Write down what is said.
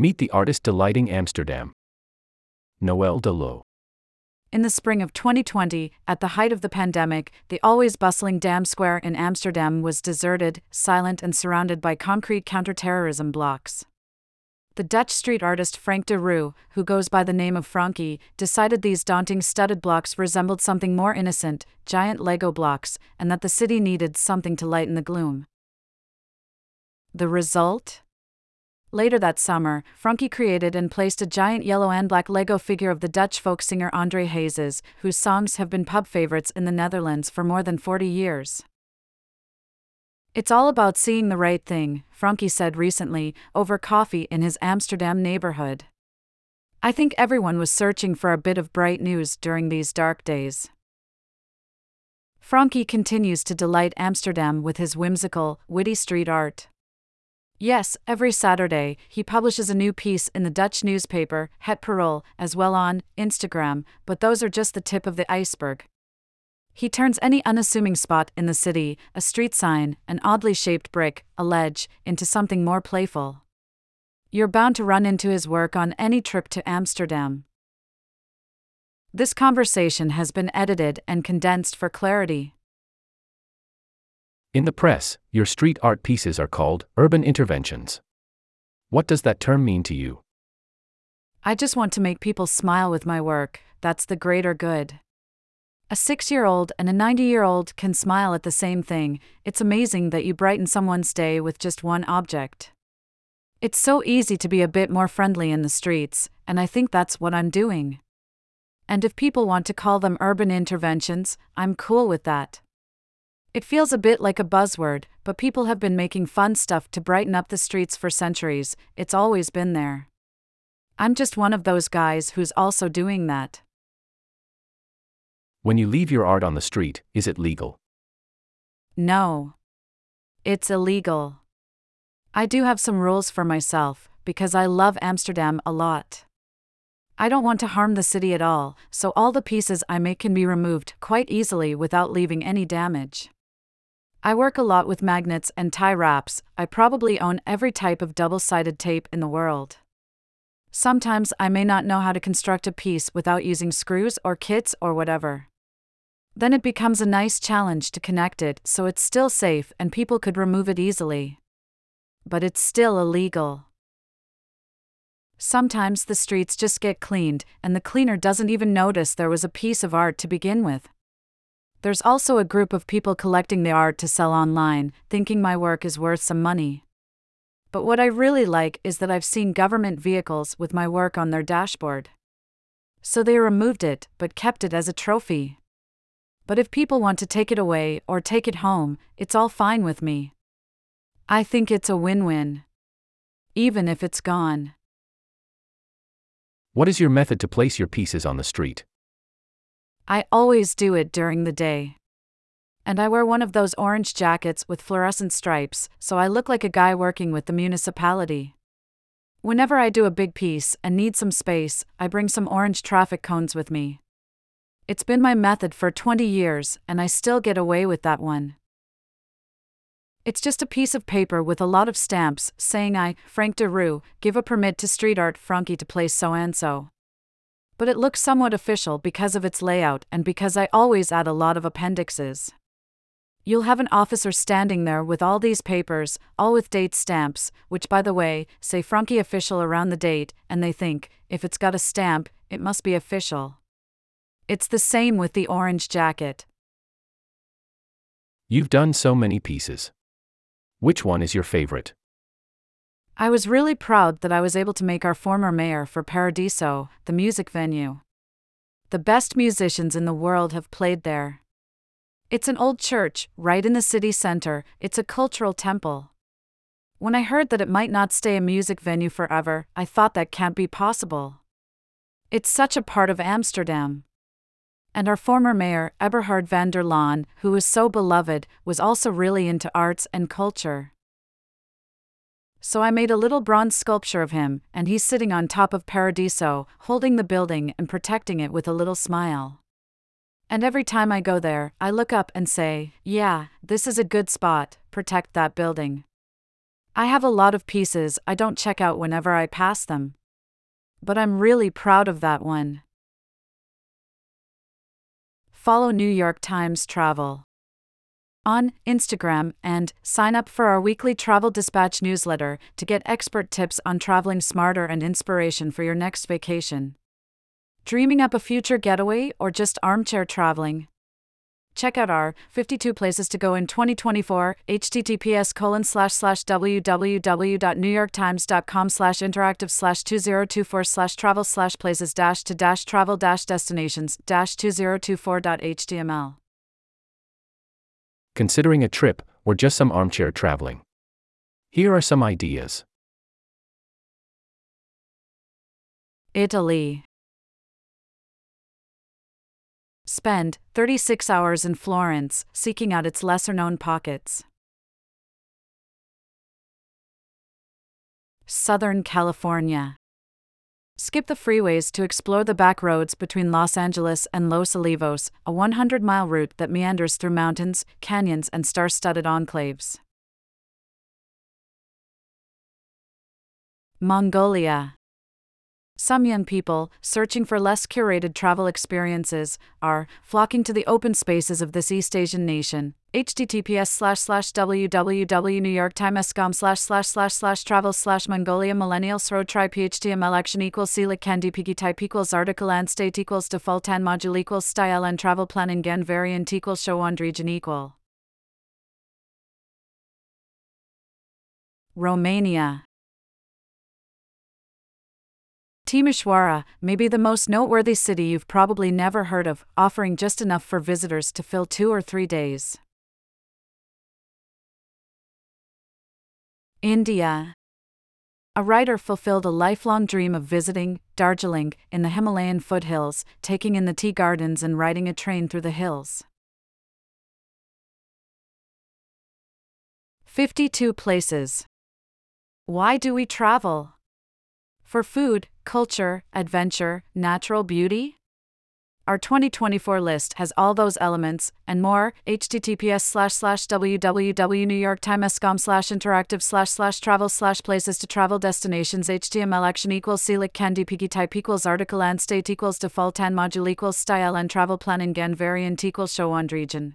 Meet the artist delighting Amsterdam. Noel Delo. In the spring of 2020, at the height of the pandemic, the always bustling Dam Square in Amsterdam was deserted, silent, and surrounded by concrete counterterrorism blocks. The Dutch street artist Frank de Ruwe, who goes by the name of Frankey, decided these daunting studded blocks resembled something more innocent, giant Lego blocks, and that the city needed something to lighten the gloom. The result? Later that summer, Frankey created and placed a giant yellow and black Lego figure of the Dutch folk singer Andre Hazes, whose songs have been pub favorites in the Netherlands for more than 40 years. It's all about seeing the right thing, Frankey said recently, over coffee in his Amsterdam neighborhood. I think everyone was searching for a bit of bright news during these dark days. Frankey continues to delight Amsterdam with his whimsical, witty street art. Yes, every Saturday, he publishes a new piece in the Dutch newspaper, Het Parool, as well on Instagram, but those are just the tip of the iceberg. He turns any unassuming spot in the city, a street sign, an oddly shaped brick, a ledge, into something more playful. You're bound to run into his work on any trip to Amsterdam. This conversation has been edited and condensed for clarity. In the press, your street art pieces are called urban interventions. What does that term mean to you? I just want to make people smile with my work, that's the greater good. A six year old and a 90 year old can smile at the same thing, it's amazing that you brighten someone's day with just one object. It's so easy to be a bit more friendly in the streets, and I think that's what I'm doing. And if people want to call them urban interventions, I'm cool with that. It feels a bit like a buzzword, but people have been making fun stuff to brighten up the streets for centuries, it's always been there. I'm just one of those guys who's also doing that. When you leave your art on the street, is it legal? No. It's illegal. I do have some rules for myself, because I love Amsterdam a lot. I don't want to harm the city at all, so all the pieces I make can be removed quite easily without leaving any damage. I work a lot with magnets and tie wraps, I probably own every type of double sided tape in the world. Sometimes I may not know how to construct a piece without using screws or kits or whatever. Then it becomes a nice challenge to connect it so it's still safe and people could remove it easily. But it's still illegal. Sometimes the streets just get cleaned, and the cleaner doesn't even notice there was a piece of art to begin with. There's also a group of people collecting the art to sell online, thinking my work is worth some money. But what I really like is that I've seen government vehicles with my work on their dashboard. So they removed it, but kept it as a trophy. But if people want to take it away or take it home, it's all fine with me. I think it's a win win. Even if it's gone. What is your method to place your pieces on the street? I always do it during the day. And I wear one of those orange jackets with fluorescent stripes, so I look like a guy working with the municipality. Whenever I do a big piece and need some space, I bring some orange traffic cones with me. It's been my method for 20 years, and I still get away with that one. It's just a piece of paper with a lot of stamps saying I, Frank de Ruwe, give a permit to street art Frankey to place so and so but it looks somewhat official because of its layout and because I always add a lot of appendixes. You'll have an officer standing there with all these papers, all with date stamps, which, by the way, say Frankey official around the date, and they think, if it's got a stamp, it must be official. It's the same with the orange jacket. You've done so many pieces. Which one is your favorite? I was really proud that I was able to make our former mayor for Paradiso, the music venue. The best musicians in the world have played there. It's an old church, right in the city center, it's a cultural temple. When I heard that it might not stay a music venue forever, I thought that can't be possible. It's such a part of Amsterdam. And our former mayor, Eberhard van der Laan, who was so beloved, was also really into arts and culture. So I made a little bronze sculpture of him, and he's sitting on top of Paradiso, holding the building and protecting it with a little smile. And every time I go there, I look up and say, Yeah, this is a good spot, protect that building. I have a lot of pieces I don't check out whenever I pass them. But I'm really proud of that one. Follow New York Times Travel on Instagram and sign up for our weekly Travel Dispatch newsletter to get expert tips on traveling smarter and inspiration for your next vacation. Dreaming up a future getaway or just armchair traveling? Check out our 52 places to go in 2024 https www.newyorktimes.com slash interactive slash 2024 slash travel slash places dash to dash travel dash destinations dash 2024.html. Considering a trip or just some armchair traveling? Here are some ideas. Italy. Spend 36 hours in Florence, seeking out its lesser known pockets. Southern California. Skip the freeways to explore the back roads between Los Angeles and Los Olivos, a 100 mile route that meanders through mountains, canyons, and star studded enclaves. Mongolia. Some young people, searching for less curated travel experiences, are flocking to the open spaces of this East Asian nation. https slash slash www.newyorktimes.com slash slash slash slash travel slash Mongolia millennials road tribe html action equals selic candy piggy type equals article and state equals default and module equals style and travel planning and variant equals show and region equal. Romania Timișoara may be the most noteworthy city you've probably never heard of, offering just enough for visitors to fill two or three days. India. A writer fulfilled a lifelong dream of visiting Darjeeling in the Himalayan foothills, taking in the tea gardens and riding a train through the hills. 52 places. Why do we travel? For food, culture, adventure, natural beauty? Our 2024 list has all those elements and more. https slash slash www.newyorktimes.com slash interactive slash slash travel slash places to travel destinations html action equals selic candy piggy type equals article and state equals default and module equals style and travel planning and variant equals show and region.